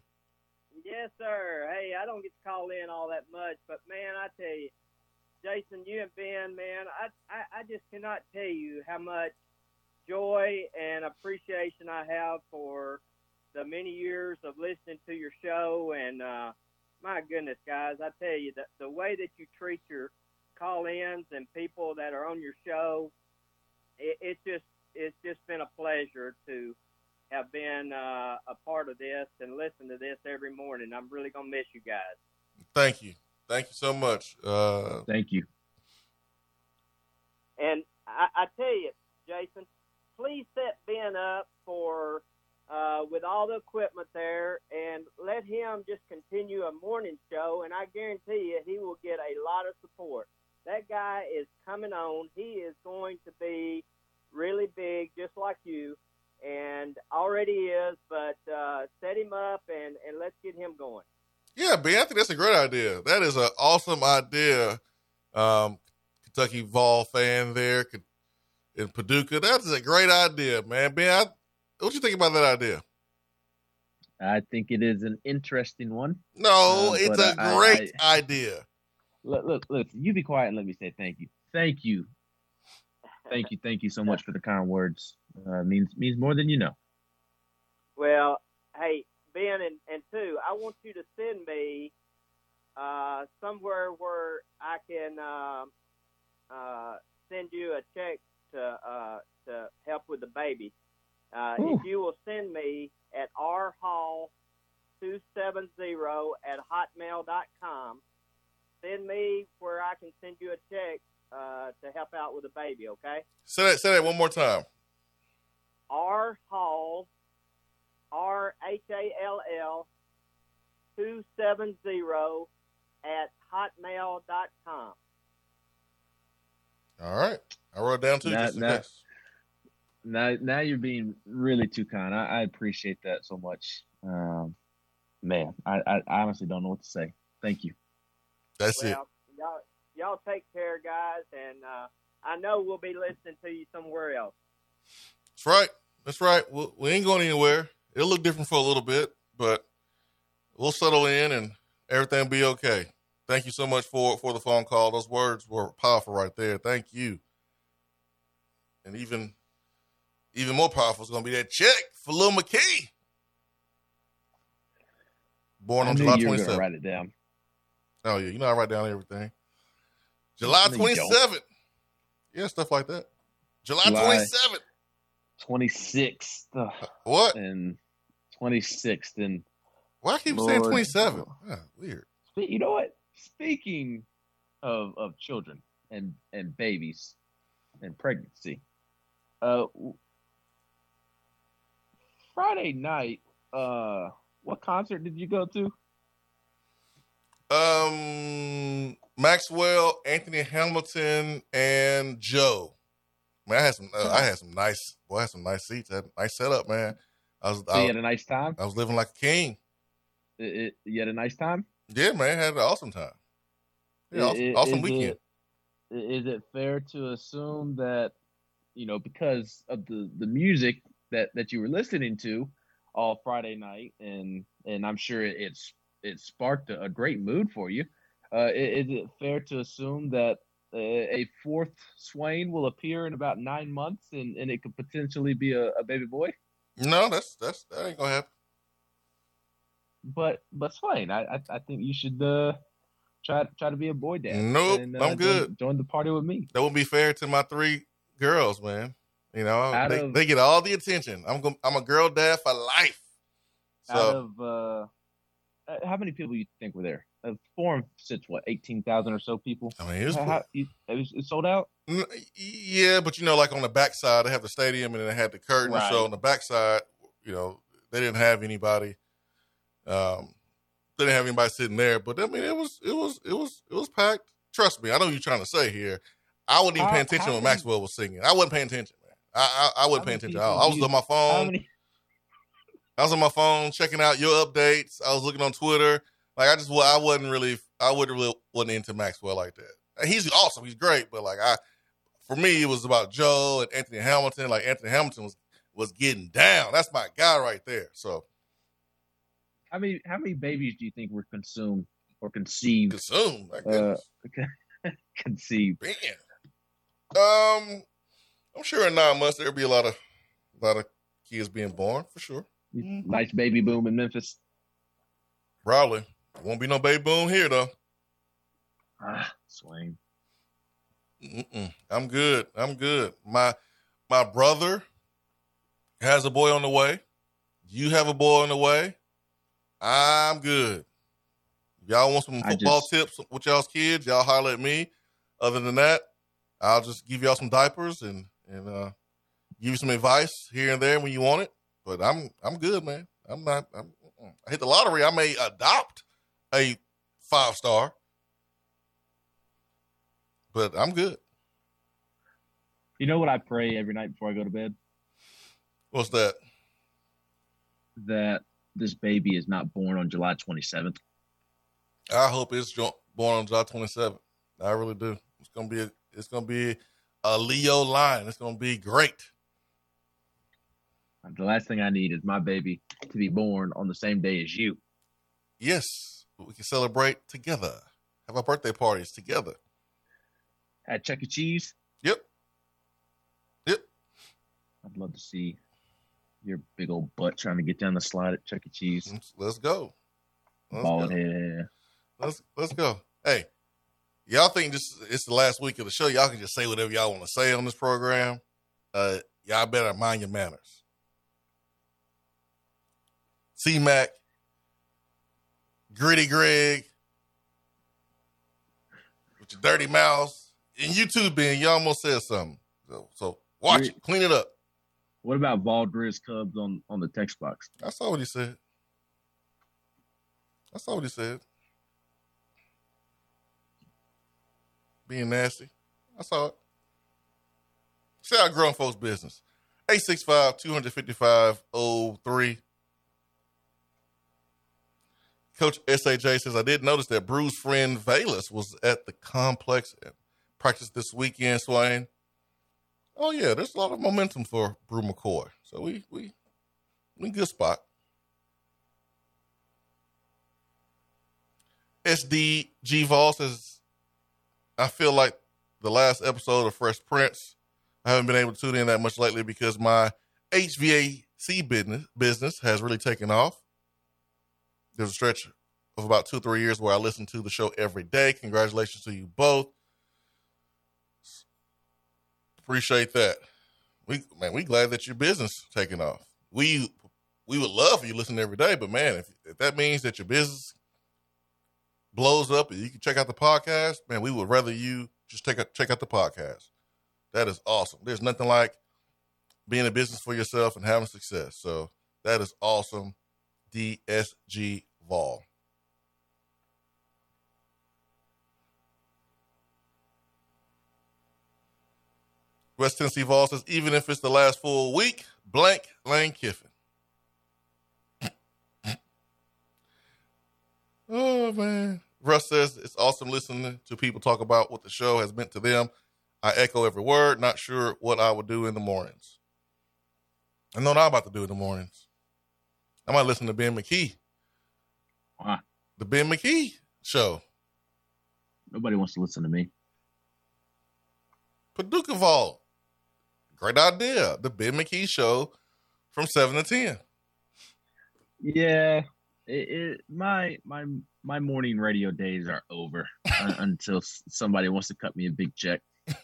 S11: Yes, sir. Hey, I don't get to call in all that much, but man, I tell you, Jason, you and Ben, man, I, I, I just cannot tell you how much joy and appreciation I have for the many years of listening to your show. And uh, my goodness, guys, I tell you, the, the way that you treat your call ins and people that are on your show, it, it's just it's just been a pleasure to have been uh, a part of this and listen to this every morning. I'm really gonna miss you guys.
S1: Thank you. Thank you so much. Uh,
S3: Thank you.
S11: And I, I tell you, Jason, please set Ben up for uh, with all the equipment there, and let him just continue a morning show. And I guarantee you, he will get a lot of support. That guy is coming on. He is going to be really big, just like you, and already is. But uh, set him up and and let's get him going.
S1: yeah, Ben, I think that's a great idea. That is an awesome idea. Um, Kentucky Vol fan there in Paducah. That is a great idea, man. Ben, I, what do you think about that idea?
S3: I think it is an interesting one.
S1: No,
S3: Uh,
S1: it's
S3: but
S1: a
S3: I-
S1: great idea.
S3: Look, look, look. You be quiet and let me say thank you. Thank you. Thank you. Thank you so much for the kind words. Uh, means means more than you know.
S11: Well, hey, Ben and, and two, I want you to send me uh, somewhere where I can um uh, send you a check to uh, to help with the baby. Uh, if you will send me at rhall two seven zero at hotmail dot com, send me where I can send you a check uh, to help out with the baby. Okay.
S1: Say that. Say that one more time.
S11: R Hall, R H A L L, two seven zero at hotmail dot com.
S1: All right, I wrote it down too.
S3: Now,
S1: just in
S3: now,
S1: case.
S3: Now, now you're being really too kind. I, I appreciate that so much. Um, man, I, I, I honestly don't know what to say. Thank you.
S1: That's
S11: well, Y'all, y'all take care, guys, and uh, I know we'll be listening to you somewhere else.
S1: That's right. That's right. We, we ain't going anywhere. It'll look different for a little bit, but we'll settle in and everything will be okay. Thank you so much for for the phone call. Those words were powerful right there. Thank you. And even even more powerful is going to be that check for Lil McKee. Born on July
S3: you were gonna
S1: 27th.
S3: write it down.
S1: Oh yeah, you know I write down everything. July
S3: No, you
S1: twenty
S3: don't.
S1: seventh. Yeah, stuff like that. July
S3: July.
S1: twenty seventh.
S3: 26th. uh,
S1: What?
S3: And 26th. And
S1: Why I keep saying
S3: Lord.
S1: twenty seven? weird.
S3: You know what? Speaking of of children and and babies and pregnancy, uh, Friday night, uh, what concert did you go to?
S1: Um, Maxwell, Anthony Hamilton, and Joe. Man, I had some. Uh, I had some nice. Boy, I had some nice seats. I had a nice setup, man. I was.
S3: So
S1: I,
S3: you had a nice time.
S1: I was living like a king.
S3: It, it, you had a nice time.
S1: Yeah, man, had an awesome time. Yeah, awesome,
S3: I-
S1: awesome weekend.
S3: It, is it fair to assume that you know because of the the music that that you were listening to all Friday night, and and I'm sure it, it's it sparked a, a great mood for you. Uh, is it fair to assume that uh, a fourth Swain will appear in about nine months, and, and it could potentially be a, a baby boy?
S1: No, that's that's that ain't gonna happen.
S3: But but Swain, I I, I think you should uh, try try to be a boy dad.
S1: Nope,
S3: and,
S1: I'm good.
S3: Join, the party with me.
S1: That wouldn't be fair to my three girls, man. You know, they,
S3: of-
S1: they get all the attention. I'm going I'm a girl dad for life.
S3: out
S1: So
S3: of uh, uh, how many people you think were there? Uh, forum sits what eighteen thousand or so people.
S1: I mean, it was,
S3: How- how- you- it was it sold out.
S1: Yeah, but you know, like on the backside, they have the stadium and they had the curtain.
S3: Right.
S1: So on the backside, you know, they didn't have anybody. Um, they didn't have anybody sitting there. But I mean, it was it was it was it was packed. Trust me, I know what you're trying to say here. I wasn't even
S3: How-
S1: paying attention when Maxwell was singing. I wasn't paying attention. I I, I wasn't
S3: How
S1: paying attention at all. I was on my phone.
S3: many?
S1: I was on my phone checking out your updates. I was looking on Twitter. Like I just, wa- I wasn't really, I wouldn't really wasn't into Maxwell like that. He's awesome. He's great, but like I, for me, it was about Joe and Anthony Hamilton. Like Anthony Hamilton was was getting down. That's my guy right there. So
S3: How many? How many babies do you think were consumed or conceived?
S1: consumed.
S3: Uh, conceived.
S1: Man. Um, I'm sure in nine months there'll be a lot of, a lot of kids being born for sure.
S3: Nice baby boom in Memphis.
S1: Probably won't be no baby boom here though.
S3: Ah, Swain.
S1: Mm-mm. I'm good. I'm good. My my brother has a boy on the way. You have a boy on the way. I'm good. Y'all want some football
S3: just-
S1: tips with y'all's kids? Y'all holler at me. Other than that, I'll just give y'all some diapers and and uh, give you some advice here and there when you want it. But I'm I'm good, man. I'm not. I'm. I hit the lottery. I may adopt a five star, but I'm good.
S3: You know what I pray every night before I go to bed?
S1: What's that?
S3: That this baby is not born on July 27th.
S1: I hope it's born on July 27th. I really do. It's gonna be a, it's gonna be a Leo line. It's gonna be great.
S3: The last thing I need is my baby to be born on the same day as you.
S1: Yes, we can celebrate together. Have our birthday parties together.
S3: At Chuck E. Cheese.
S1: Yep. Yep.
S3: I'd love to see your big old butt trying to get down the slide at Chuck E. Cheese.
S1: Mm, let's go. Let's
S3: Bald
S1: go.
S3: head.
S1: Let's let's go. Hey, y'all think this it's the last week of the show. Y'all can just say whatever y'all want to say on this program. Uh, y'all better mind your manners. C Mac, Gritty Greg, with your dirty mouth, and you too, Ben. You almost said something. So, so watch it, clean it up.
S3: What about Valdez Cubs on on the text box?
S1: I saw what he said. I saw what he said. Being nasty. I saw it. See how grown folks' business. 865 255 03. Coach SAJ says, I did notice that Bru's friend Velus was at the complex and practiced this weekend, Swain. Oh yeah, there's a lot of momentum for Bru McCoy. So we we we good spot. SDG Vol says, I feel like the last episode of Fresh Prince. I haven't been able to tune in that much lately because my HVAC business business has really taken off. There's a stretch of about two, three years where I listen to the show every day. Congratulations to you both. Appreciate that. We man, we glad that your business taking off. We we would love for you to listen every day, but man, if, if that means that your business blows up and you can check out the podcast, man, we would rather you just take a, check out the podcast. That is awesome. There's nothing like being a business for yourself and having success. So that is awesome. DSG Vol. West Tennessee Vol says, even if it's the last full week, blank Lane Kiffin. oh, man. Russ says, it's awesome listening to people talk about what the show has meant to them. I echo every word, not sure what I would do in the mornings. I know what I'm about to do in the mornings. I might listen to Ben McKee.
S3: Why?
S1: The Ben McKee show.
S3: Nobody wants to listen to me.
S1: Paducah Vault. Great idea. The Ben McKee show from 7 to 10.
S3: Yeah, it, it, my my my morning radio days are over until somebody wants to cut me a big check.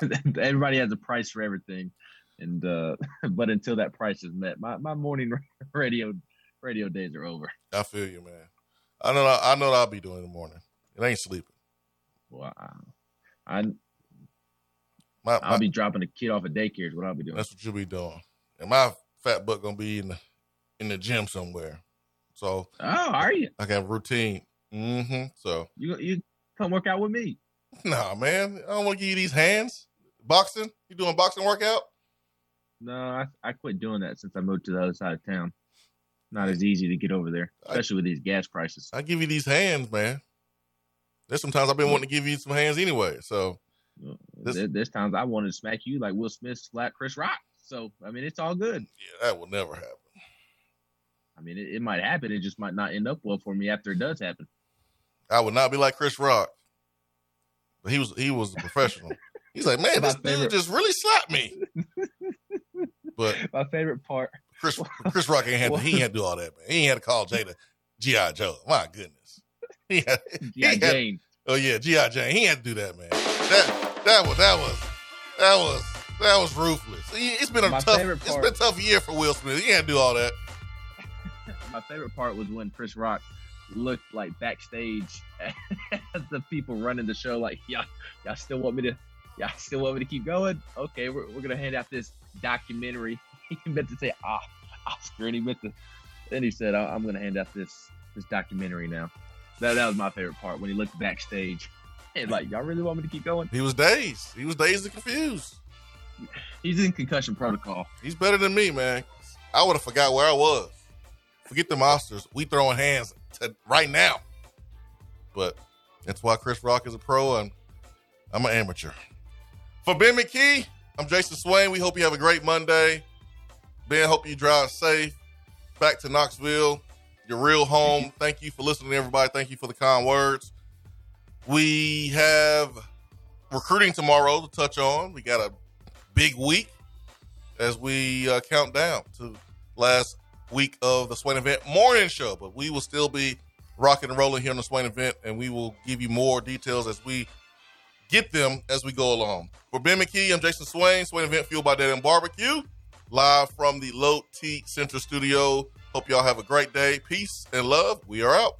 S3: Everybody has a price for everything, and uh, but until that price is met, my, my morning radio radio days are over.
S1: I feel you, man. I know I know what I'll be doing in the morning. It ain't sleeping.
S3: Wow. I my, I'll be dropping a kid off at daycare is what I'll be doing.
S1: That's what you'll be doing. And my fat butt gonna be in the in the gym somewhere. So
S3: Oh, are you?
S1: I got routine. Mm-hmm. So
S3: you you come work out with me.
S1: Nah, man. I don't want to give you these hands. Boxing? You doing boxing workout?
S3: No, I, I quit doing that since I moved to the other side of town. Not as easy to get over there, especially I, with these gas prices.
S1: I give you these hands, man. There's sometimes I've been wanting to give you some hands anyway. So
S3: this, there's times I wanted to smack you like Will Smith slapped Chris Rock. So I mean, it's all good.
S1: Yeah, that will never happen.
S3: I mean, it, it might happen. It just might not end up well for me after it does happen.
S1: I would not be like Chris Rock. But he was he was a professional. He's like, man, this favorite. dude just really slapped me. But
S3: my favorite part,
S1: Chris Chris Rock ain't had to, he had to do all that, man. He ain't had to call Jada GI Joe. My goodness, he had
S3: GI Jane.
S1: Oh yeah, GI Jane. He had to do that, man. That that was that was that was that was ruthless. It's been a my tough it's been a tough year for Will Smith. He had to do all that.
S3: My favorite part was when Chris Rock looked like backstage as the people running the show like y'all y'all still want me to y'all still want me to keep going? Okay we're, we're gonna hand out this documentary. He meant to say ah oscar and he meant to then he said i'm gonna hand out this this documentary now. That, that was my favorite part when he looked backstage and like y'all really want me to keep going?
S1: He was dazed. He was dazed and confused.
S3: He's in concussion protocol.
S1: He's better than me man. I would have forgot where i was forget the monsters we throwing hands to right now. But that's why Chris Rock is a pro and I'm an amateur. For Ben McKee, I'm Jason Swain. We hope you have a great Monday. Ben, hope you drive safe back to Knoxville, your real home. Thank you for listening, everybody. Thank you for the kind words. We have recruiting tomorrow to touch on. We got a big week as we uh, count down to last week of the Swain Event morning show, but we will still be rocking and rolling here on the Swain event, and we will give you more details as we get them as we go along. For Ben McKee, I'm Jason Swain, Swain event fueled by Dead End Barbecue, live from the Low T Central Studio. Hope y'all have a great day. Peace and love. We are out.